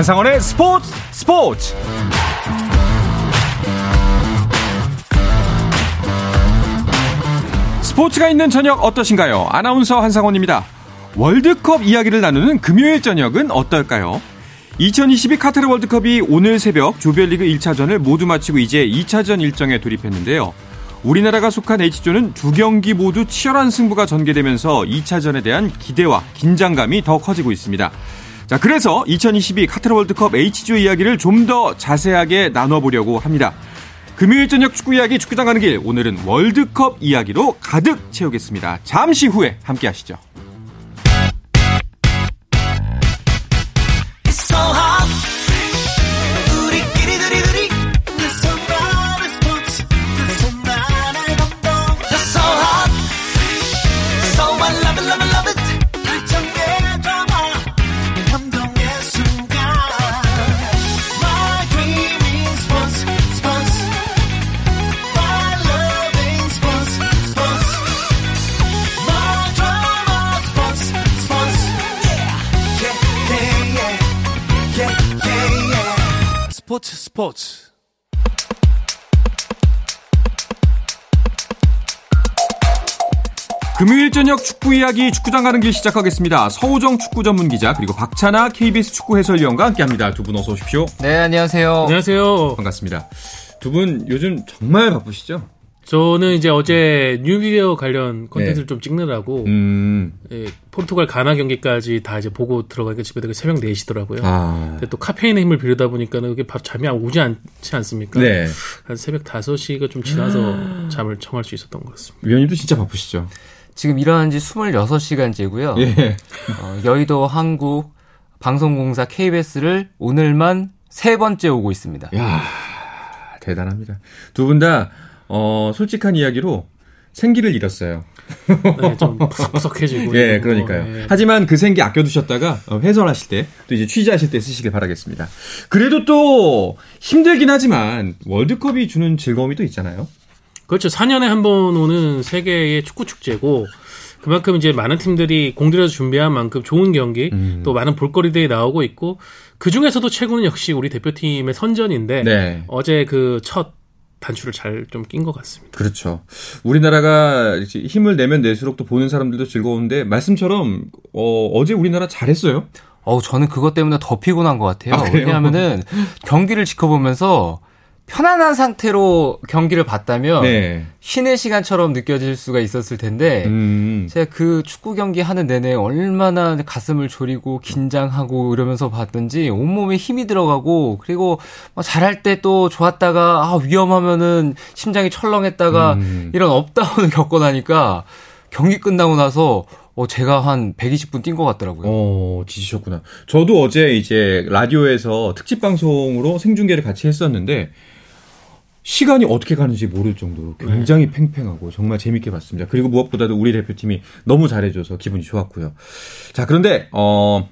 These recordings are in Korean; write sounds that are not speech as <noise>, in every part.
한상원의 스포츠 스포츠 스포츠가 있는 저녁 어떠신가요? 아나운서 한상원입니다. 월드컵 이야기를 나누는 금요일 저녁은 어떨까요? 2022 카타르 월드컵이 오늘 새벽 조별리그 1차전을 모두 마치고 이제 2차전 일정에 돌입했는데요. 우리나라가 속한 H조는 두 경기 모두 치열한 승부가 전개되면서 2차전에 대한 기대와 긴장감이 더 커지고 있습니다. 자, 그래서 2022 카타르 월드컵 H조 이야기를 좀 더 자세하게 나눠보려고 합니다. 금요일 저녁 축구 이야기 축구장 가는 길 오늘은 월드컵 이야기로 가득 채우겠습니다. 잠시 후에 함께 하시죠. 축구 이야기 축구장 가는 길 시작하겠습니다. 서우정 축구 전문 기자 그리고 박찬아 KBS 축구 해설위원과 함께합니다. 두 분 어서 오십시오. 네, 안녕하세요. 안녕하세요. 반갑습니다. 두 분 요즘 정말 바쁘시죠? 저는 이제 어제 뉴비디오 관련 콘텐츠를 네. 좀 찍느라고 음, 예, 포르투갈 가나 경기까지 다 이제 보고 들어가니까 집에 되게 새벽 4시더라고요. 아, 근데 또 카페인의 힘을 빌리다 보니까는 이게 바로 잠이 오지 않지 않습니까? 네. 한 새벽 5시가 좀 지나서 <gasps> 잠을 청할 수 있었던 것 같습니다. 위원님도 진짜 바쁘시죠? 지금 일어난 지 26시간째고요. 예. 어, 여의도 한국 방송공사 KBS를 오늘만 세 번째 오고 있습니다. 야 대단합니다. 두 분 다, 어, 솔직한 이야기로 생기를 잃었어요. 네, 좀 푸석푸석해지고. 예, 그러니까요. 예. 하지만 그 생기 아껴두셨다가 어, 훼손하실 때, 또 이제 취재하실 때 쓰시길 바라겠습니다. 그래도 또 힘들긴 하지만 월드컵이 주는 즐거움이 또 있잖아요. 그렇죠. 4년에 한 번 오는 세계의 축구 축제고 그만큼 이제 많은 팀들이 공들여서 준비한 만큼 좋은 경기 음. 또 많은 볼거리들이 나오고 있고 그 중에서도 최고는 역시 우리 대표팀의 선전인데 네. 어제 그첫 단추를 잘 좀 낀 것 같습니다. 그렇죠. 우리나라가 힘을 내면 낼수록 또 보는 사람들도 즐거운데 말씀처럼 어, 어제 우리나라 잘했어요. 어우, 저는 그것 때문에 더 피곤한 것 같아요. 아? 왜냐하면은 경기를 지켜보면서 편안한 상태로 경기를 봤다면 네. 쉬는 시간처럼 느껴질 수가 있었을 텐데 음. 제가 그 축구 경기 하는 내내 얼마나 가슴을 졸이고 긴장하고 이러면서 봤던지 온몸에 힘이 들어가고 그리고 뭐 잘할 때 또 좋았다가 아 위험하면은 심장이 철렁했다가 음. 이런 업다운을 <laughs> 겪고 나니까 경기 끝나고 나서 어 제가 한 120분 뛴 것 같더라고요. 어, 지치셨구나. 저도 어제 이제 라디오에서 특집 방송으로 생중계를 같이 했었는데 시간이 어떻게 가는지 모를 정도로 굉장히 팽팽하고 정말 재밌게 봤습니다. 그리고 무엇보다도 우리 대표팀이 너무 잘해줘서 기분이 좋았고요. 자, 그런데 어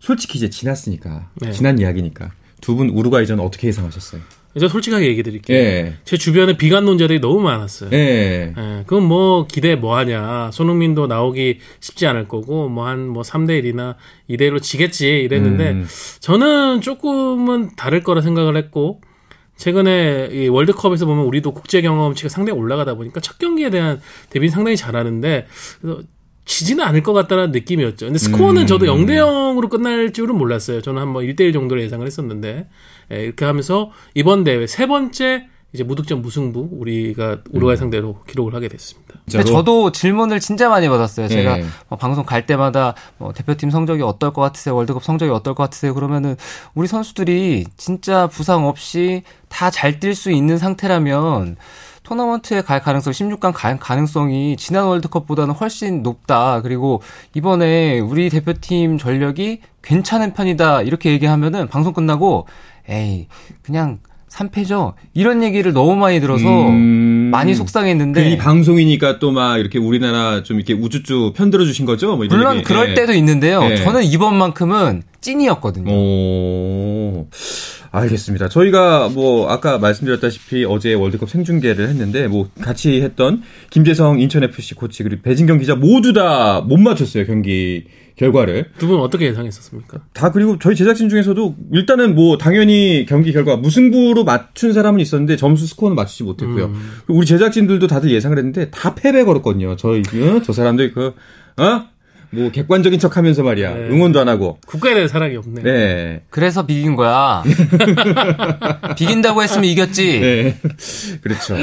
솔직히 이제 지났으니까 네. 지난 이야기니까 두 분 우루과이전 어떻게 예상하셨어요? 이제 솔직하게 얘기 드릴게요. 예. 제 주변에 비관론자들이 너무 많았어요. 예. 예, 그건 뭐 기대 뭐 하냐. 손흥민도 나오기 쉽지 않을 거고 뭐 한 뭐 3대 1이나 2대 1로 지겠지 이랬는데 음. 저는 조금은 다를 거라 생각을 했고 최근에 이 월드컵에서 보면 우리도 국제 경험치가 상당히 올라가다 보니까 첫 경기에 대한 대비는 상당히 잘하는데 그래서 지지는 않을 것 같다는 느낌이었죠. 근데 스코어는 음. 저도 0대 0으로 끝날 줄은 몰랐어요. 저는 한뭐 1대 1 정도로 예상을 했었는데 예, 이렇게 하면서 이번 대회 세 번째 이제 무득점 무승부 우리가 우루과이 상대로 기록을 하게 됐습니다. 근데 저도 질문을 진짜 많이 받았어요. 제가 예. 뭐 방송 갈 때마다 뭐 대표팀 성적이 어떨 것 같으세요? 월드컵 성적이 어떨 것 같으세요? 그러면은 우리 선수들이 진짜 부상 없이 다 잘 뛸 수 있는 상태라면 토너먼트에 갈 가능성, 16강 갈 가능성이 지난 월드컵보다는 훨씬 높다. 그리고 이번에 우리 대표팀 전력이 괜찮은 편이다. 이렇게 얘기하면은 방송 끝나고 에이, 그냥 3패죠. 이런 얘기를 너무 많이 들어서 음. 많이 속상했는데 그 이 방송이니까 또 막 이렇게 우리나라 좀 이렇게 우쭈쭈 편들어 주신 거죠? 뭐 이런 물론 얘기. 그럴 예. 때도 있는데요. 예. 저는 이번만큼은 찐이었거든요. 오. 알겠습니다. 저희가 뭐 아까 말씀드렸다시피 어제 월드컵 생중계를 했는데 뭐 같이 했던 김재성 인천 FC 코치 그리고 배진경 기자 모두 다 못 맞췄어요 경기 결과를. 두 분 어떻게 예상했었습니까? 다 그리고 저희 제작진 중에서도 일단은 뭐 당연히 경기 결과 무승부로 맞춘 사람은 있었는데 점수 스코어는 맞추지 못했고요. 음. 우리 제작진들도 다들 예상을 했는데 다 패배 걸었거든요. 저희 어? 저 사람들 그 어? 뭐 객관적인 척하면서 말이야 네. 응원도 안 하고. 국가에 대한 사랑이 없네. 네. 그래서 비긴 거야. <laughs> 비긴다고 했으면 이겼지. 네. 그렇죠.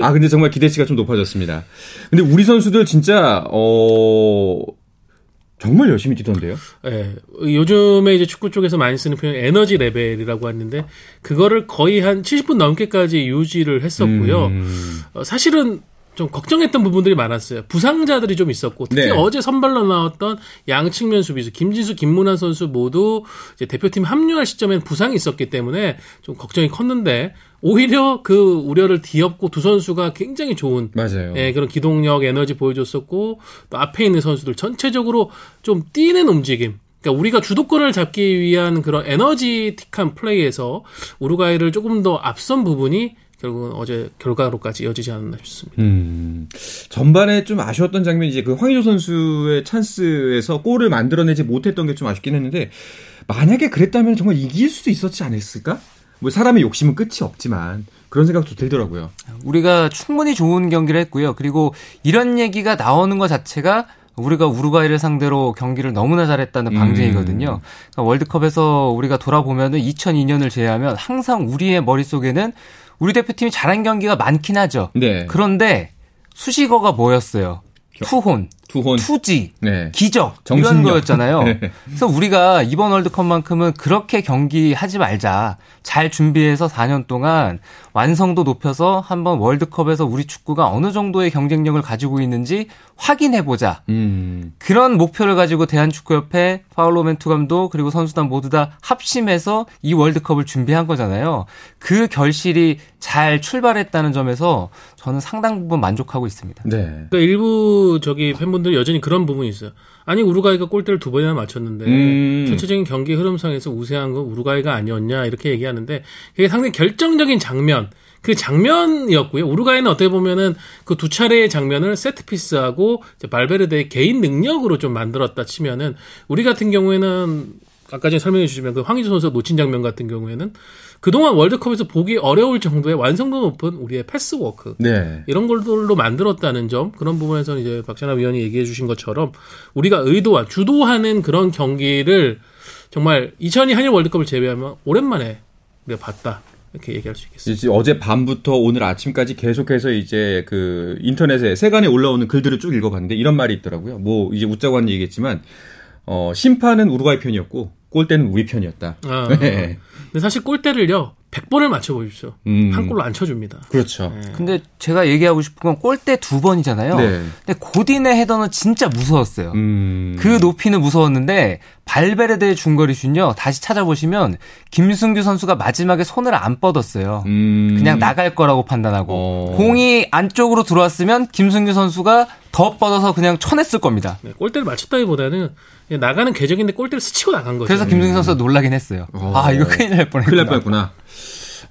아, 근데 정말 기대치가 좀 높아졌습니다. 근데 우리 선수들 진짜, 어, 정말 열심히 뛰던데요? 예, 요즘에 이제 축구 쪽에서 많이 쓰는 표현 에너지 레벨이라고 하는데 그거를 거의 한 70분 넘게까지 유지를 했었고요. 음. 어, 사실은 좀 걱정했던 부분들이 많았어요. 부상자들이 좀 있었고 특히 네. 어제 선발로 나왔던 양측면 수비수 김진수, 김문환 선수 모두 이제 대표팀 합류할 시점에는 부상이 있었기 때문에 좀 걱정이 컸는데 오히려 그 우려를 뒤엎고 두 선수가 굉장히 좋은 맞아요. 예, 그런 기동력, 에너지 보여줬었고, 또 앞에 있는 선수들 전체적으로 좀 뛰는 움직임. 그러니까 우리가 주도권을 잡기 위한 그런 에너지틱한 플레이에서 우루과이를 조금 더 앞선 부분이 결국은 어제 결과로까지 이어지지 않았나 싶습니다. 음, 전반에 좀 아쉬웠던 장면이 이제 그 황의조 선수의 찬스에서 골을 만들어내지 못했던 게 좀 아쉽긴 했는데, 만약에 그랬다면 정말 이길 수도 있었지 않았을까? 뭐 사람의 욕심은 끝이 없지만, 그런 생각도 들더라고요. 우리가 충분히 좋은 경기를 했고요. 그리고 이런 얘기가 나오는 것 자체가 우리가 우루과이를 상대로 경기를 너무나 잘했다는 방증이거든요. 그러니까 월드컵에서 우리가 돌아보면은 2002년을 제외하면 항상 우리의 머릿속에는 우리 대표팀이 잘한 경기가 많긴 하죠. 네. 그런데 수식어가 뭐였어요? 투혼, 투혼. 투지, 네. 기적 이런 정신력. 거였잖아요. <laughs> 네. 그래서 우리가 이번 월드컵만큼은 그렇게 경기하지 말자. 잘 준비해서 4년 동안 완성도 높여서 한번 월드컵에서 우리 축구가 어느 정도의 경쟁력을 가지고 있는지 확인해 보자. 음. 그런 목표를 가지고 대한축구협회, 파울로 멘투 감독 그리고 선수단 모두 다 합심해서 이 월드컵을 준비한 거잖아요. 그 결실이 잘 출발했다는 점에서 저는 상당 부분 만족하고 있습니다. 네. 그러니까 일부 저기 팬분 들 여전히 그런 부분이 있어요. 아니 우루과이가 골대를 두 번이나 맞췄는데 음. 전체적인 경기 흐름상에서 우세한 건 우루과이가 아니었냐 이렇게 얘기하는데 그게 상당히 결정적인 장면 그 장면이었고요. 우루과이는 어떻게 보면은 그 두 차례의 장면을 set piece하고 이제 발베르데의 개인 능력으로 좀 만들었다 치면은 우리 같은 경우에는 아까 전에 설명해 주시면 그 황의조 선수가 놓친 장면 같은 경우에는 그동안 월드컵에서 보기 어려울 정도의 완성도 높은 우리의 패스워크 네. 이런 걸로 만들었다는 점 그런 부분에서 이제 박찬하 위원이 얘기해 주신 것처럼 우리가 의도한 주도하는 그런 경기를 정말 2002 한일 월드컵을 제외하면 오랜만에 우리가 봤다 이렇게 얘기할 수 있겠습니다. 어제 밤부터 오늘 아침까지 계속해서 이제 그 인터넷에 세간에 올라오는 글들을 쭉 읽어봤는데 이런 말이 있더라고요. 뭐 이제 웃자고 하는 얘기겠지만 어 심판은 우루과이 편이었고 골대는 우리 편이었다. 아, 네. 근데 사실 골대를요 100번을 맞춰 보십시오. 음. 한 골로 안 쳐줍니다. 그렇죠. 근데 제가 얘기하고 싶은 건 골대 두 번이잖아요. 네. 근데 고딘의 헤더는 진짜 무서웠어요. 음. 그 높이는 무서웠는데 발베르데의 중거리 슛요. 다시 찾아보시면 김승규 선수가 마지막에 손을 안 뻗었어요. 음. 그냥 나갈 거라고 판단하고 어. 공이 안쪽으로 들어왔으면 김승규 선수가 더 뻗어서 그냥 쳐냈을 겁니다. 네, 골대를 맞췄다기보다는 나가는 궤적인데 골대를 스치고 나간 거죠. 그래서 김승규 선수가 놀라긴 했어요. 어. 아 이거 큰일 날 뻔했구나. 큰일 날 뻔했구나.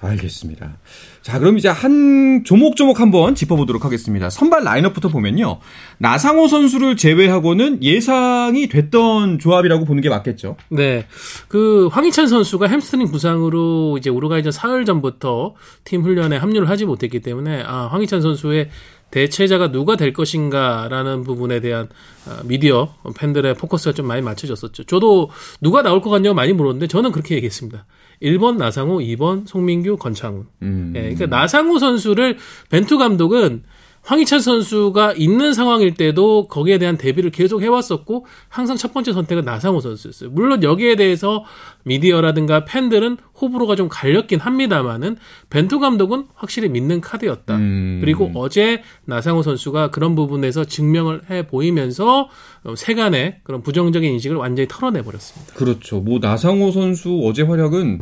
알겠습니다. 자, 그럼 이제 한 조목조목 한번 짚어보도록 하겠습니다. 선발 라인업부터 보면요. 나상호 선수를 제외하고는 예상이 됐던 조합이라고 보는 게 맞겠죠. 네. 그 황희찬 선수가 햄스트링 부상으로 이제 우루과이전 사흘 전부터 팀 훈련에 합류를 하지 못했기 때문에 아, 황희찬 선수의 대체자가 누가 될 것인가라는 부분에 대한 아, 미디어 팬들의 포커스가 좀 많이 맞춰졌었죠. 저도 누가 나올 것 같냐고 많이 물었는데 저는 그렇게 얘기했습니다. 1번 나상호, 2번 송민규, 권창훈. 음. 예, 그러니까 나상호 선수를 벤투 감독은 황희찬 선수가 있는 상황일 때도 거기에 대한 대비를 계속 해왔었고 항상 첫 번째 선택은 나상호 선수였어요. 물론 여기에 대해서 미디어라든가 팬들은 호불호가 좀 갈렸긴 합니다만은 벤투 감독은 확실히 믿는 카드였다. 음. 그리고 어제 나상호 선수가 그런 부분에서 증명을 해 보이면서 어, 세간의 그런 부정적인 인식을 완전히 털어내 버렸습니다. 그렇죠. 뭐 나상호 선수 어제 활약은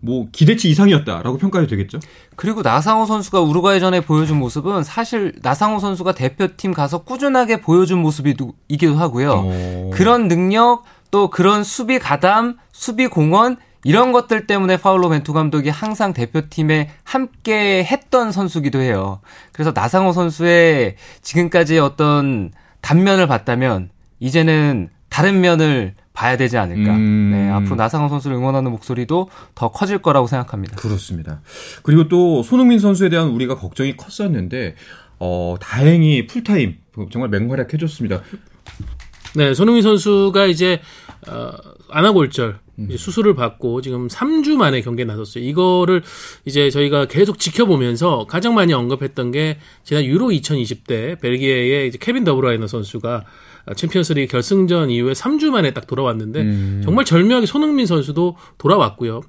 뭐 기대치 이상이었다라고 평가해도 되겠죠. 그리고 나상호 선수가 우루과이전에 보여준 모습은 사실 나상호 선수가 대표팀 가서 꾸준하게 보여준 모습이기도 하고요. 어. 그런 능력 또 그런 수비 가담, 수비 공헌 이런 것들 때문에 파울로 벤투 감독이 항상 대표팀에 함께 했던 선수기도 해요. 그래서 나상호 선수의 지금까지 어떤 단면을 봤다면 이제는 다른 면을 봐야 되지 않을까. 음. 네, 앞으로 나상호 선수를 응원하는 목소리도 더 커질 거라고 생각합니다. 그렇습니다. 그리고 또 손흥민 선수에 대한 우리가 걱정이 컸었는데 어, 다행히 풀타임 정말 맹활약 해 줬습니다. 네, 손흥민 선수가 이제 어, 안와골절 이제 수술을 받고 지금 3주 만에 경기에 나섰어요. 이거를 이제 저희가 계속 지켜보면서 가장 많이 언급했던 게 지난 유로 2020때 벨기에의 이제 케빈 더브라이너 선수가 챔피언스리그 결승전 이후에 3주 만에 딱 돌아왔는데 정말 절묘하게 손흥민 선수도 돌아왔고요.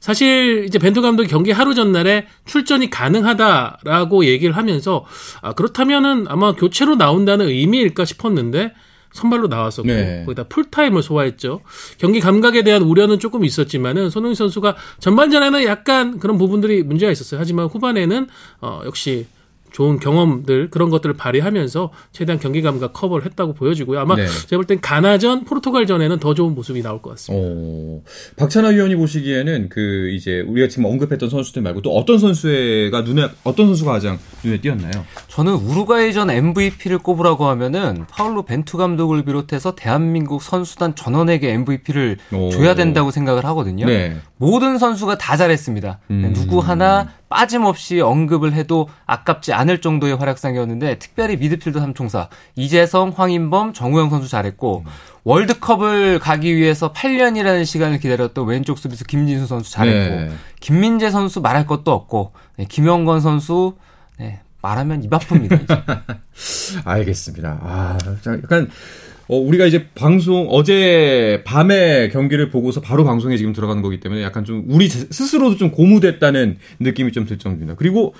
사실 이제 벤투 감독이 경기 하루 전날에 출전이 가능하다라고 얘기를 하면서 아 그렇다면은 아마 교체로 나온다는 의미일까 싶었는데 선발로 나왔었고 네. 거기다 풀타임을 소화했죠. 경기 감각에 대한 우려는 조금 있었지만은 손흥민 선수가 전반전에는 약간 그런 부분들이 문제가 있었어요. 하지만 후반에는 어 역시 좋은 경험들 그런 것들을 발휘하면서 최대한 경기 감각 커버를 했다고 보여지고요. 아마 네. 제가 볼 땐 가나전, 포르투갈전에는 더 좋은 모습이 나올 것 같습니다. 어, 박찬하 위원이 보시기에는 그 이제 우리가 지금 언급했던 선수들 말고 또 어떤 선수가 눈에 어떤 선수가 가장 눈에 띄었나요? 저는 우루과이전 MVP를 꼽으라고 하면은 파울로 벤투 감독을 비롯해서 대한민국 선수단 전원에게 MVP를 오. 줘야 된다고 생각을 하거든요. 네. 모든 선수가 다 잘했습니다. 음. 누구 하나 빠짐없이 언급을 해도 아깝지 않을 정도의 활약상이었는데 특별히 미드필더 삼총사 이재성, 황인범, 정우영 선수 잘했고 월드컵을 가기 위해서 8년이라는 시간을 기다렸던 왼쪽 수비수 김진수 선수 잘했고 네. 김민재 선수 말할 것도 없고 네, 김영건 선수 네, 말하면 입 아픕니다. <laughs> 알겠습니다. 아, 자, 약간 어, 우리가 이제 방송 어제 밤에 경기를 보고서 바로 방송에 지금 들어가는 거기 때문에 약간 좀 우리 스스로도 좀 고무됐다는 느낌이 좀 들 정도입니다. 그리고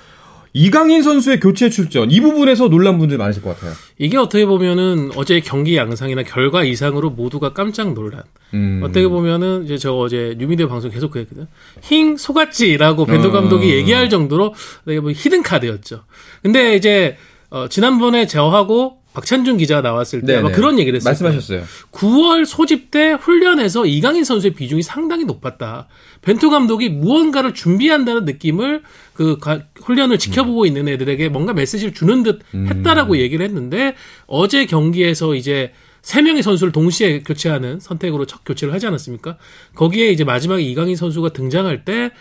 이강인 선수의 교체 출전 이 부분에서 놀란 분들 많으실 것 같아요. 이게 어떻게 보면은 어제 경기 양상이나 결과 이상으로 모두가 깜짝 놀란. 음. 어떻게 보면은 이제 저 어제 뉴미디어 방송 계속 그랬거든. 힝 속았지라고 벤투 어. 감독이 얘기할 정도로 이게 뭐 히든 카드였죠. 근데 이제 어 지난번에 저하고 박찬준 기자가 나왔을 때 아마 네네. 그런 얘기를 했어요. 말씀하셨어요. 9월 소집 때 훈련에서 이강인 선수의 비중이 상당히 높았다. 벤투 감독이 무언가를 준비한다는 느낌을 그 가- 훈련을 지켜보고 있는 애들에게 뭔가 메시지를 주는 듯 했다라고 얘기를 했는데 어제 경기에서 이제 세 명의 선수를 동시에 교체하는 선택으로 첫 교체를 하지 않았습니까? 거기에 이제 마지막에 이강인 선수가 등장할 때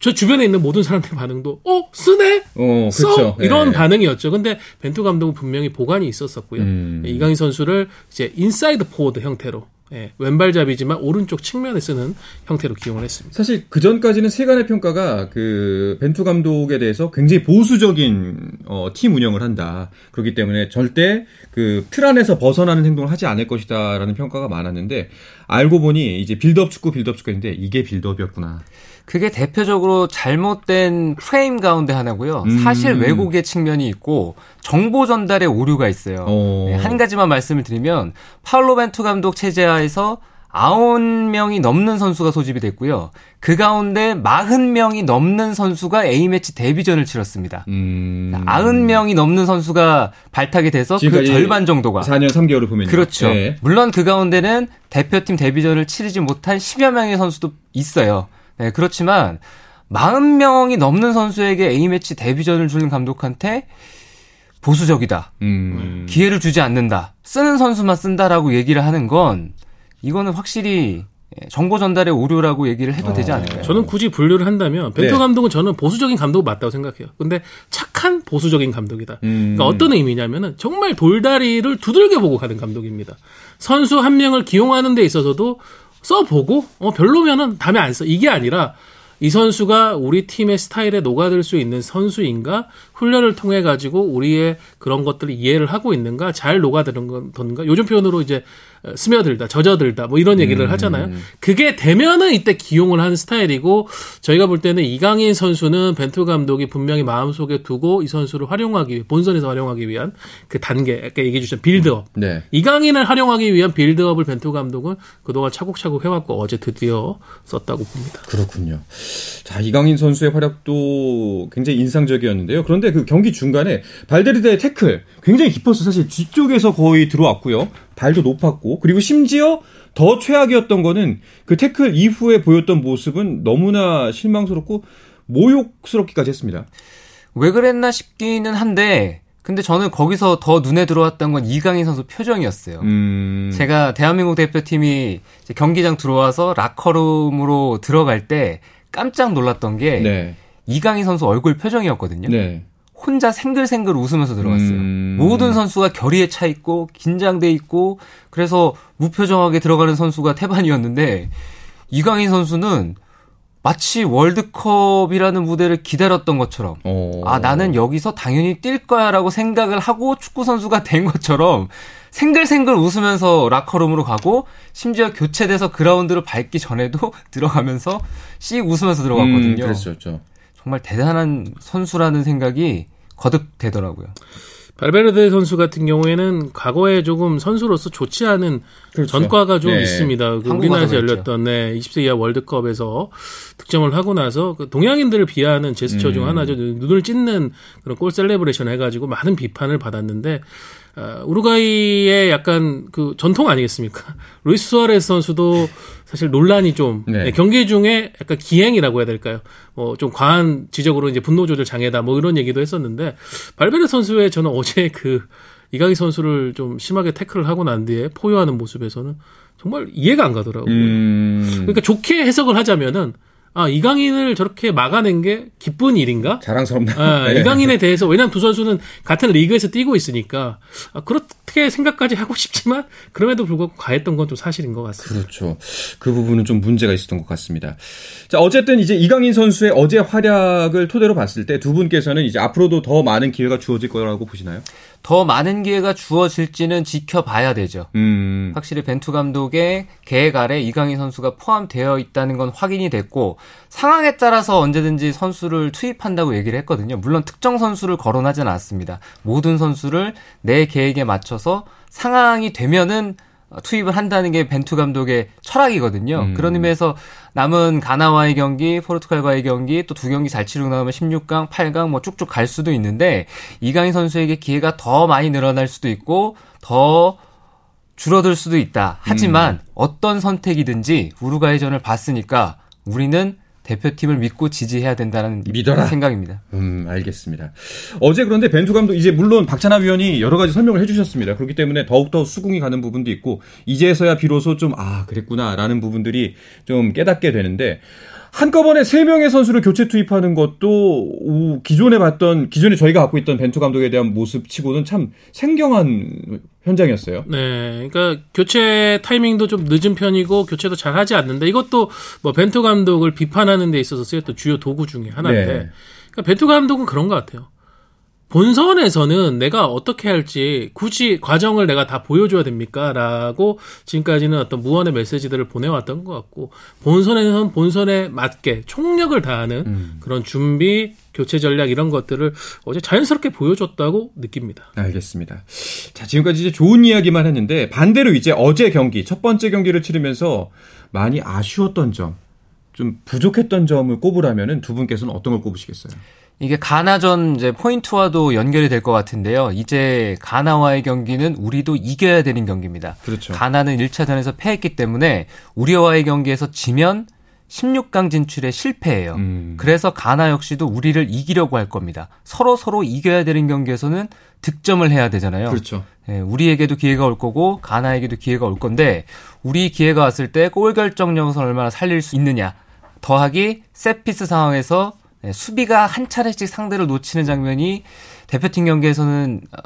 저 주변에 있는 모든 사람들의 반응도 어 쓰네 어, 써 그렇죠. 이런 예. 반응이었죠. 근데 벤투 감독은 분명히 복안이 있었었고요. 음. 이강인 선수를 이제 inside forward 형태로 예, 왼발잡이지만 오른쪽 측면에 쓰는 형태로 기용을 했습니다. 사실 그 전까지는 세간의 평가가 그 벤투 감독에 대해서 굉장히 보수적인 어, 팀 운영을 한다. 그렇기 때문에 절대 그 틀 안에서 벗어나는 행동을 하지 않을 것이다라는 평가가 많았는데 알고 보니 이제 빌드업 축구 빌드업 축구인데 이게 build-up이었구나. 그게 대표적으로 잘못된 프레임 가운데 하나고요. 음. 사실 왜곡의 측면이 있고 정보 전달에 오류가 있어요. 어. 네, 한 가지만 말씀을 드리면 파울로 벤투 감독 체제하에서 9명이 넘는 선수가 소집이 됐고요. 그 가운데 40명이 넘는 선수가 A매치 데뷔전을 치렀습니다. 음. 90명이 넘는 선수가 발탁이 돼서 그 절반 정도가 4년 3개월을 보면 그렇죠. 네. 물론 그 가운데는 대표팀 데뷔전을 치르지 못한 10여 명의 선수도 있어요. 네, 그렇지만 40명이 넘는 선수에게 A매치 데뷔전을 주는 감독한테 보수적이다. 음. 기회를 주지 않는다. 쓰는 선수만 쓴다라고 얘기를 하는 건 이거는 확실히 정보 전달의 오류라고 얘기를 해도 되지 않을까요? 저는 굳이 분류를 한다면 벤투 네. 감독은 저는 보수적인 감독 맞다고 생각해요. 근데 착한 보수적인 감독이다. 음. 그러니까 어떤 의미냐면은 정말 돌다리를 두들겨 보고 가는 감독입니다. 선수 한 명을 기용하는 데 있어서도 써보고 어 별로면은 다음에 안 써. 이게 아니라 이 선수가 우리 팀의 스타일에 녹아들 수 있는 선수인가? 훈련을 통해 가지고 우리의 그런 것들을 이해를 하고 있는가? 잘 녹아드는 건가? 요즘 표현으로 이제 어, 스며들다 젖어들다 뭐 이런 얘기를 하잖아요 그게 되면은 이때 기용을 하는 스타일이고 저희가 볼 때는 이강인 선수는 벤투 감독이 분명히 마음속에 두고 이 선수를 활용하기 위해 본선에서 활용하기 위한 그 단계 아까 얘기해 주신 빌드업 네. 이강인을 활용하기 위한 빌드업을 벤투 감독은 그동안 차곡차곡 해왔고 어제 드디어 썼다고 봅니다. 그렇군요. 자, 이강인 선수의 활약도 굉장히 인상적이었는데요. 그런데 그 경기 중간에 발데르데의 태클 굉장히 깊었어. 사실 뒤쪽에서 거의 들어왔고요. 발도 높았고 그리고 심지어 더 최악이었던 거는 그 태클 이후에 보였던 모습은 너무나 실망스럽고 모욕스럽기까지 했습니다. 왜 그랬나 싶기는 한데 근데 저는 거기서 더 눈에 들어왔던 건 이강인 선수 표정이었어요. 음. 제가 대한민국 대표팀이 경기장 들어와서 라커룸으로 들어갈 때 깜짝 놀랐던 게 네. 이강인 선수 얼굴 표정이었거든요. 네. 혼자 생글생글 웃으면서 들어갔어요. 음. 모든 선수가 결의에 차 있고 긴장돼 있고 그래서 무표정하게 들어가는 선수가 태반이었는데 이강인 선수는 마치 월드컵이라는 무대를 기다렸던 것처럼 어. 아 나는 여기서 당연히 뛸 거야라고 생각을 하고 축구 선수가 된 것처럼 생글생글 웃으면서 라커룸으로 가고 심지어 교체돼서 그라운드를 밟기 전에도 <laughs> 들어가면서 씩 웃으면서 들어갔거든요. 음, 그랬었죠. 정말 대단한 선수라는 생각이 거듭 되더라고요. 발베르데 선수 같은 경우에는 과거에 조금 선수로서 좋지 않은 그렇죠. 전과가 좀 네. 있습니다. 그 한국 우리나라에서. 열렸던 네, 20세 이하 월드컵에서 득점을 하고 나서 그 동양인들을 비하하는 제스처 중 음. 하나죠. 눈을 찢는 그런 골 celebration 해가지고 많은 비판을 받았는데 어, 우루과이의 약간 그 전통 아니겠습니까? <laughs> 루이스 수아레스 선수도 사실 논란이 좀 네. 네, 경기 중에 약간 기행이라고 해야 될까요? 뭐좀 과한 지적으로 이제 분노 조절 장애다 뭐 이런 얘기도 했었는데 발베르 선수의 저는 어제 그 이강인 선수를 좀 심하게 태클을 하고 난 뒤에 포효하는 모습에서는 정말 이해가 안 가더라고요. 음. 그러니까 좋게 해석을 하자면은 아 이강인을 저렇게 막아낸 게 기쁜 일인가? 자랑스럽나? 아, 네. 이강인에 대해서 왜냐하면 두 선수는 같은 리그에서 뛰고 있으니까 아, 그렇게 생각까지 하고 싶지만 그럼에도 불구하고 과했던 건 좀 사실인 것 같습니다. 그렇죠. 그 부분은 좀 문제가 있었던 것 같습니다. 자, 어쨌든 이제 이강인 선수의 어제 활약을 토대로 봤을 때 두 분께서는 이제 앞으로도 더 많은 기회가 주어질 거라고 보시나요? 더 많은 기회가 주어질지는 지켜봐야 되죠. 음. 확실히 벤투 감독의 계획 아래 이강인 선수가 포함되어 있다는 건 확인이 됐고 상황에 따라서 언제든지 선수를 투입한다고 얘기를 했거든요. 물론 특정 선수를 거론하지는 않았습니다. 모든 선수를 내 계획에 맞춰서 상황이 되면은 어, 투입을 한다는 게 벤투 감독의 철학이거든요. 음. 그런 의미에서 남은 가나와의 경기, 포르투갈과의 경기, 또 두 경기 잘 치르고 나면 16강, 8강 뭐 쭉쭉 갈 수도 있는데 이강인 선수에게 기회가 더 많이 늘어날 수도 있고 더 줄어들 수도 있다. 하지만 어떤 선택이든지 우루과이전을 봤으니까 우리는 대표팀을 믿고 지지해야 된다는 믿어라. 생각입니다. 음, 알겠습니다. 어제 그런데 벤투 감독 이제 물론 박찬하 위원이 여러 가지 설명을 해주셨습니다. 그렇기 때문에 더욱더 수긍이 가는 부분도 있고 이제서야 비로소 좀 아 그랬구나라는 부분들이 좀 깨닫게 되는데 한꺼번에 세 명의 선수를 교체 투입하는 것도 우, 기존에 봤던 기존에 저희가 갖고 있던 벤투 감독에 대한 모습치고는 참 생경한 현장이었어요. 네, 그러니까 교체 타이밍도 좀 늦은 편이고 교체도 잘 하지 않는데 이것도 뭐 벤투 감독을 비판하는 데 있어서 쓰였던 주요 도구 중에 하나인데, 네. 그러니까 벤투 감독은 그런 것 같아요. 본선에서는 내가 어떻게 할지 굳이 과정을 내가 다 보여줘야 됩니까? 라고 지금까지는 어떤 무언의 메시지들을 보내왔던 것 같고, 본선에서는 본선에 맞게 총력을 다하는 그런 준비, 교체 전략 이런 것들을 어제 자연스럽게 보여줬다고 느낍니다. 알겠습니다. 자, 지금까지 이제 좋은 이야기만 했는데 반대로 이제 어제 경기 첫 번째 경기를 치르면서 많이 아쉬웠던 점, 좀 부족했던 점을 꼽으라면은 두 분께서는 어떤 걸 꼽으시겠어요? 이게 가나전 이제 포인트와도 연결이 될 것 같은데요. 이제 가나와의 경기는 우리도 이겨야 되는 경기입니다. 그렇죠. 가나는 1차전에서 패했기 때문에 우리와의 경기에서 지면 16강 진출에 실패해요. 음. 그래서 가나 역시도 우리를 이기려고 할 겁니다. 서로 서로 이겨야 되는 경기에서는 득점을 해야 되잖아요. 그렇죠. 예, 우리에게도 기회가 올 거고 가나에게도 기회가 올 건데 우리 기회가 왔을 때 골 결정력을 얼마나 살릴 수 있느냐. 더하기 세피스 상황에서 예, 수비가 한 차례씩 상대를 놓치는 장면이 대표팀 경기에서는 어,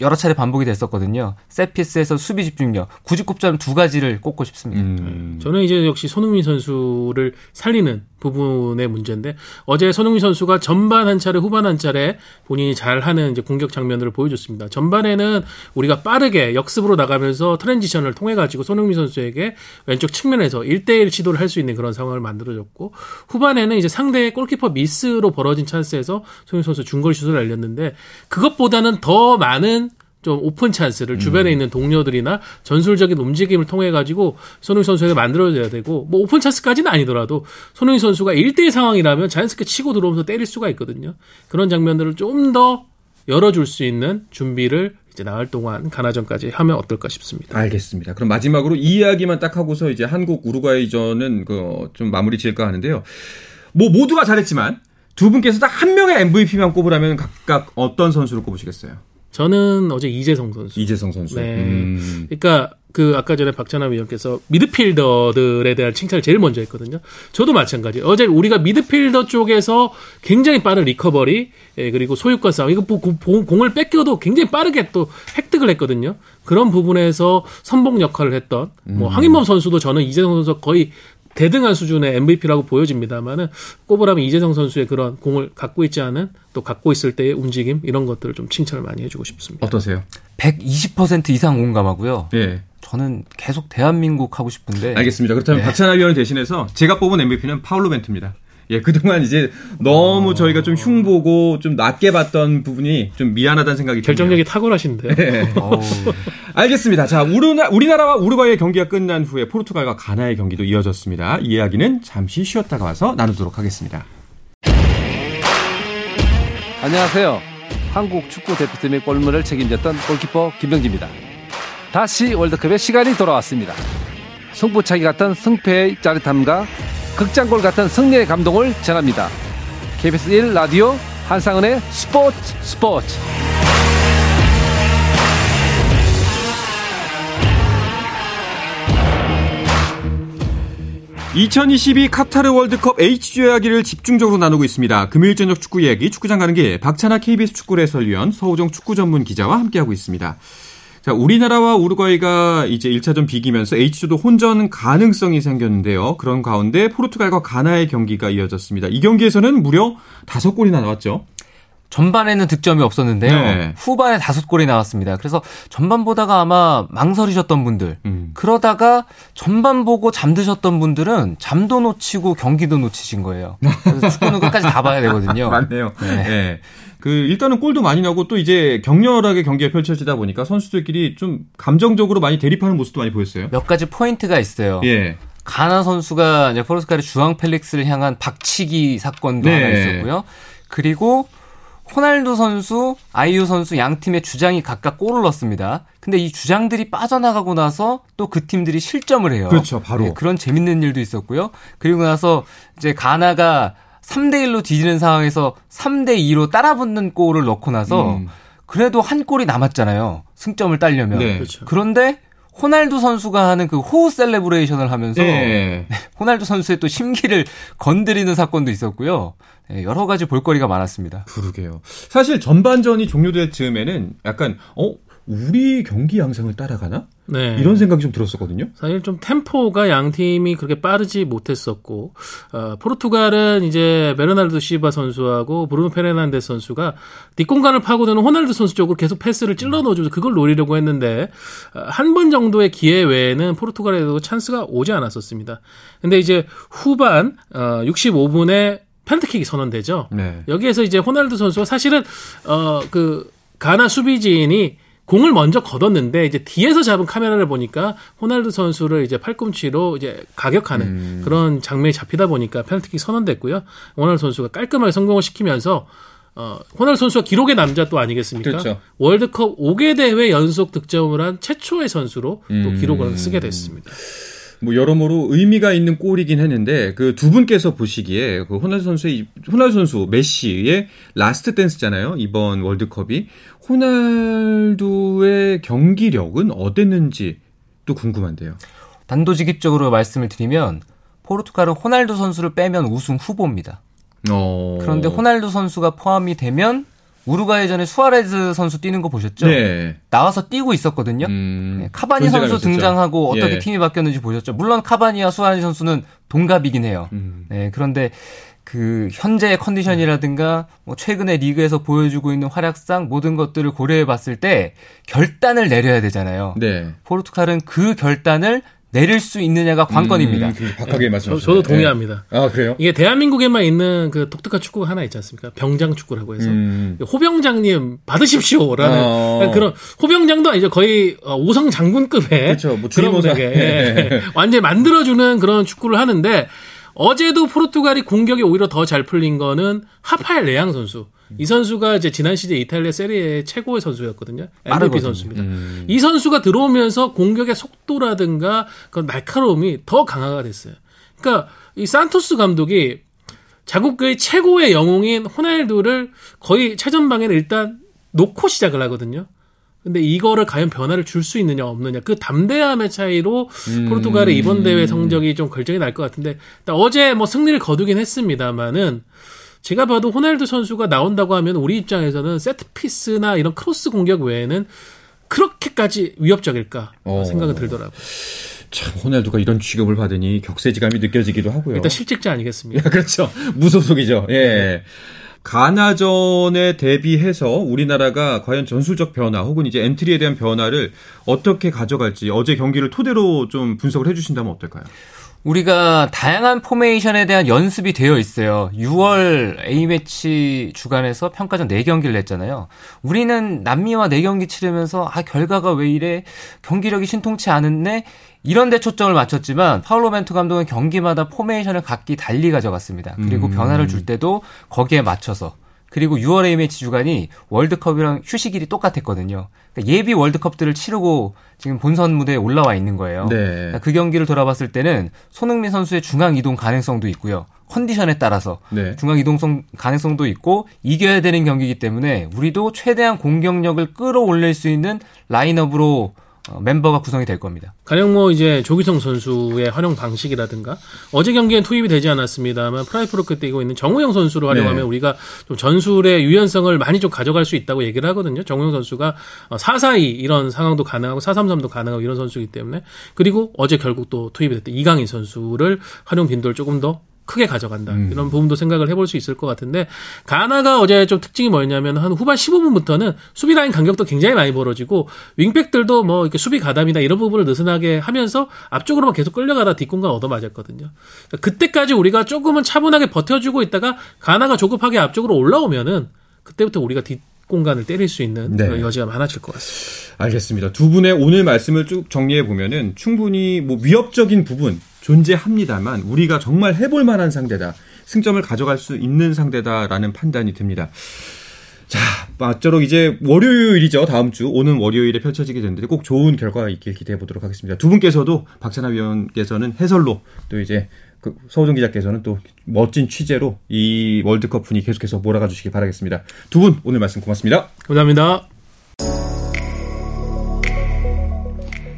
여러 차례 반복이 됐었거든요. 세피스에서 수비 집중력, 굳이 꼽자면 두 가지를 꼽고 싶습니다. 음. 저는 이제 역시 손흥민 선수를 살리는 부분의 문제인데 어제 손흥민 선수가 전반 한 차례 후반 한 차례 본인이 잘하는 이제 공격 장면들을 보여줬습니다. 전반에는 우리가 빠르게 역습으로 나가면서 transition을 통해 가지고 손흥민 선수에게 왼쪽 측면에서 1대1 시도를 할 수 있는 그런 상황을 만들어줬고 후반에는 이제 상대의 골키퍼 미스로 벌어진 찬스에서 손흥민 선수 중거리 슛을 날렸는데 그것보다는 더 많은 좀 오픈 찬스를 주변에 있는 동료들이나 전술적인 움직임을 통해 가지고 손흥민 선수에게 만들어줘야 되고 뭐 오픈 찬스까지는 아니더라도 손흥민 선수가 1대1 상황이라면 자연스럽게 치고 들어오면서 때릴 수가 있거든요. 그런 장면들을 좀 더 열어줄 수 있는 준비를 이제 나흘 동안 가나전까지 하면 어떨까 싶습니다. 알겠습니다. 그럼 마지막으로 이 이야기만 딱 하고서 이제 한국 우루과이전은 그 좀 마무리 지을까 하는데요. 뭐 모두가 잘했지만 두 분께서 딱 한 명의 MVP만 꼽으라면 각각 어떤 선수를 꼽으시겠어요? 저는 어제 이재성 선수. 이재성 선수. 네. 음. 그러니까 그 아까 전에 박찬남 위원께서 미드필더들에 대한 칭찬을 제일 먼저 했거든요. 저도 마찬가지. 어제 우리가 미드필더 쪽에서 굉장히 빠른 recovery 예, 그리고 소유권 싸움 이거 보- 고- 공을 뺏겨도 굉장히 빠르게 또 획득을 했거든요. 그런 부분에서 선봉 역할을 했던 뭐 황인범 선수도 저는 이재성 선수 거의 대등한 수준의 MVP라고 보여집니다만은 꼽으라면 이재성 선수의 그런 공을 갖고 있지 않은 또 갖고 있을 때의 움직임 이런 것들을 좀 칭찬을 많이 해주고 싶습니다. 어떠세요? 120% 이상 공감하고요. 예. 저는 계속 대한민국 하고 싶은데 알겠습니다. 그렇다면 네. 박찬하 위원을 대신해서 제가 뽑은 MVP는 파울로 벤트입니다. 예, 그동안 이제 너무 저희가 좀 흉보고 좀 낮게 봤던 부분이 좀 미안하다는 생각이 결정력이 드네요. 탁월하신데요. 어우, 알겠습니다. 자, 우리나, 우리나라와 우루과이의 경기가 끝난 후에 포르투갈과 가나의 경기도 이어졌습니다. 이 이야기는 잠시 쉬었다가 와서 나누도록 하겠습니다. 안녕하세요. 한국 축구 대표팀의 골문을 책임졌던 골키퍼 김병지입니다. 다시 월드컵의 시간이 돌아왔습니다. 승부차기 같은 승패의 짜릿함과 극장골 같은 승리의 감동을 전합니다. KBS 1 라디오 한상은의 스포츠 스포츠. 2022 카타르 월드컵 H조 이야기를 집중적으로 나누고 있습니다. 금요일 저녁 축구 이야기 축구장 가는 길 박찬아 KBS 축구 해설위원 서우정 축구 전문 기자와 함께하고 있습니다. 자, 우리나라와 우루과이가 이제 1차전 비기면서 H조도 혼전 가능성이 생겼는데요. 그런 가운데 포르투갈과 가나의 경기가 이어졌습니다. 이 경기에서는 무려 5골이나 나왔죠. 전반에는 득점이 없었는데요. 네. 후반에 다섯 골이 나왔습니다. 그래서 전반 보다가 아마 망설이셨던 분들, 음. 그러다가 전반 보고 잠드셨던 분들은 잠도 놓치고 경기도 놓치신 거예요. 그래서 <laughs> 축구는 끝까지 다 봐야 되거든요. 맞네요. 네. 네. 그 일단은 골도 많이 나고 또 이제 격렬하게 경기가 펼쳐지다 보니까 선수들끼리 좀 감정적으로 많이 대립하는 모습도 많이 보였어요. 몇 가지 포인트가 있어요. 예. 가나 선수가 이제 포르투갈의 주앙 펠릭스를 향한 박치기 사건도 네. 하나 있었고요. 그리고 호날두 선수, 아이유 선수 양 팀의 주장이 각각 골을 넣었습니다. 근데 이 주장들이 빠져나가고 나서 또 그 팀들이 실점을 해요. 그렇죠, 바로. 네, 그런 재밌는 일도 있었고요. 그리고 나서 이제 가나가 3대 1로 뒤지는 상황에서 3대 2로 따라붙는 골을 넣고 나서 음. 그래도 한 골이 남았잖아요. 승점을 따려면. 네. 그렇죠. 그런데 호날두 선수가 하는 그 호우 셀레브레이션을 하면서 예. 호날두 선수의 또 심기를 건드리는 사건도 있었고요. 네, 여러 가지 볼거리가 많았습니다. 그러게요. 사실 전반전이 종료될 즈음에는 약간 어 우리 경기 양상을 따라가나 네. 이런 생각이 좀 들었었거든요. 사실 좀 템포가 양 팀이 그렇게 빠르지 못했었고 어, 포르투갈은 이제 베르나르도 실바 선수하고 브루노 페르난데스 선수가 뒷공간을 파고드는 호날두 선수 쪽으로 계속 패스를 찔러 넣어주면서 그걸 노리려고 했는데 어, 한번 정도의 기회 외에는 포르투갈에도 찬스가 오지 않았었습니다. 근데 이제 후반 어, 65분에 페널티킥이 선언되죠. 네. 여기에서 이제 호날두 선수가 사실은 어 그 가나 수비진이 공을 먼저 걷었는데 이제 뒤에서 잡은 카메라를 보니까 호날두 선수를 이제 팔꿈치로 이제 가격하는 음. 그런 장면이 잡히다 보니까 페널티킥 선언됐고요. 호날두 선수가 깔끔하게 성공을 시키면서 어 호날두 선수가 기록의 남자 또 아니겠습니까? 그렇죠. 월드컵 5개 대회 연속 득점을 한 최초의 선수로 또 음. 기록을 쓰게 됐습니다. 뭐 여러모로 의미가 있는 골이긴 했는데 그 두 분께서 보시기에 그 호날두 선수의 호날두 선수 메시의 last dance잖아요. 이번 월드컵이 호날두의 경기력은 어땠는지 또 궁금한데요. 단도직입적으로 말씀을 드리면 포르투갈은 호날두 선수를 빼면 우승 후보입니다. 어. 그런데 호날두 선수가 포함이 되면 우루과이전에 수아레즈 선수 뛰는 거 보셨죠? 네. 나와서 뛰고 있었거든요. 음, 네, 카바니 선수. 등장하고 어떻게 예. 팀이 바뀌었는지 보셨죠? 물론 카바니와 수아레즈 선수는 동갑이긴 해요. 음. 네, 그런데 그 현재의 컨디션이라든가 뭐 최근에 리그에서 보여주고 있는 활약상 모든 것들을 고려해 봤을 때 결단을 내려야 되잖아요. 네. 포르투갈은 그 결단을 내릴 수 있느냐가 관건입니다. 음, 그 박하게 저, 말씀하셨네요. 저도 동의합니다. 네. 아 그래요? 이게 대한민국에만 있는 그 독특한 축구가 하나 있지 않습니까? 병장 축구라고 해서 음. 호병장님 받으십시오라는 어. <laughs> 그런 호병장도 아니죠 거의 어, 오성 장군급의 그렇죠. 뭐 그런. 분에게 예. <laughs> 완전히 만들어주는 그런 축구를 하는데 어제도 포르투갈이 공격이 오히려 더 잘 풀린 거는 하파엘 레앙 선수. 이 선수가 이제 지난 시즌 이탈리아 세리에 최고의 선수였거든요. MVP. 선수입니다. 이 선수가 들어오면서 공격의 속도라든가 그 날카로움이 더 강화가 됐어요. 그러니까 이 산토스 감독이 자국의 최고의 영웅인 호날두를 거의 최전방에는 일단 놓고 시작을 하거든요. 근데 이거를 과연 변화를 줄 수 있느냐 없느냐 그 담대함의 차이로 포르투갈의 이번 대회 성적이 좀 결정이 날 것 같은데 어제 뭐 승리를 거두긴 했습니다만은 제가 봐도 호날두 선수가 나온다고 하면 우리 입장에서는 set piece나 이런 크로스 공격 외에는 그렇게까지 위협적일까 어. 생각은 들더라고요. 참 호날두가 이런 취급을 받으니 격세지감이 느껴지기도 하고요. 일단 실직자 아니겠습니까? 그렇죠. 무소속이죠. 예. 가나전에 대비해서 우리나라가 과연 전술적 변화 혹은 이제 엔트리에 대한 변화를 어떻게 가져갈지 어제 경기를 토대로 좀 분석을 해주신다면 어떨까요? 우리가 다양한 포메이션에 대한 연습이 되어 있어요. 6월 A매치 주간에서 평가전 4경기를 냈잖아요. 우리는 남미와 4경기 치르면서 아 결과가 왜 이래 경기력이 신통치 않은데 이런 데 초점을 맞췄지만 파울로 벤투 감독은 경기마다 포메이션을 각기 달리 가져갔습니다. 그리고 음. 변화를 줄 때도 거기에 맞춰서 그리고 6월 A매치 주간이 월드컵이랑 휴식일이 똑같았거든요. 그러니까 예비 월드컵들을 치르고 지금 본선 무대에 올라와 있는 거예요. 네. 그러니까 그 경기를 돌아봤을 때는 손흥민 선수의 중앙 이동 가능성도 있고요. 컨디션에 따라서 네. 중앙 이동성 가능성도 있고 이겨야 되는 경기이기 때문에 우리도 최대한 공격력을 끌어올릴 수 있는 라인업으로 어, 멤버가 구성이 될 겁니다. 가령 뭐 이제 조규성 선수의 활용 방식이라든가 어제 경기엔 투입이 되지 않았습니다만 프라이부르크 뛰고 있는 정우영 선수를 활용하면 네. 우리가 좀 전술의 유연성을 많이 좀 가져갈 수 있다고 얘기를 하거든요. 정우영 선수가 4-4-2 이런 상황도 가능하고 4-3-3도 가능하고 이런 선수이기 때문에 그리고 어제 결국 또 투입이 됐던 이강인 선수를 활용 빈도를 조금 더 크게 가져간다. 이런 부분도 생각을 해볼 수 있을 것 같은데 가나가 어제 좀 특징이 뭐였냐면 한 후반 15분부터는 수비 라인 간격도 굉장히 많이 벌어지고 윙백들도 뭐 이렇게 수비 가담이나 이런 부분을 느슨하게 하면서 앞쪽으로만 계속 끌려가다 뒷공간 얻어맞았거든요. 그러니까 그때까지 우리가 조금은 차분하게 버텨주고 있다가 가나가 조급하게 앞쪽으로 올라오면은 그때부터 우리가 뒷 공간을 때릴 수 있는 네. 여지가 많아질 것 같습니다. 알겠습니다. 두 분의 오늘 말씀을 쭉 정리해 보면은 충분히 뭐 위협적인 부분 존재합니다만 우리가 정말 해볼 만한 상대다. 승점을 가져갈 수 있는 상대다라는 판단이 듭니다. 자, 맞도록 이제 월요일이죠. 다음 주 오는 월요일에 펼쳐지게 되는데 꼭 좋은 결과가 있길 기대해 보도록 하겠습니다. 두 분께서도 박찬하 위원께서는 해설로 또 이제 그 서우정 기자께서는 또 멋진 취재로 이 월드컵 분위 계속해서 몰아가 주시기 바라겠습니다. 두 분 오늘 말씀 고맙습니다. 감사합니다.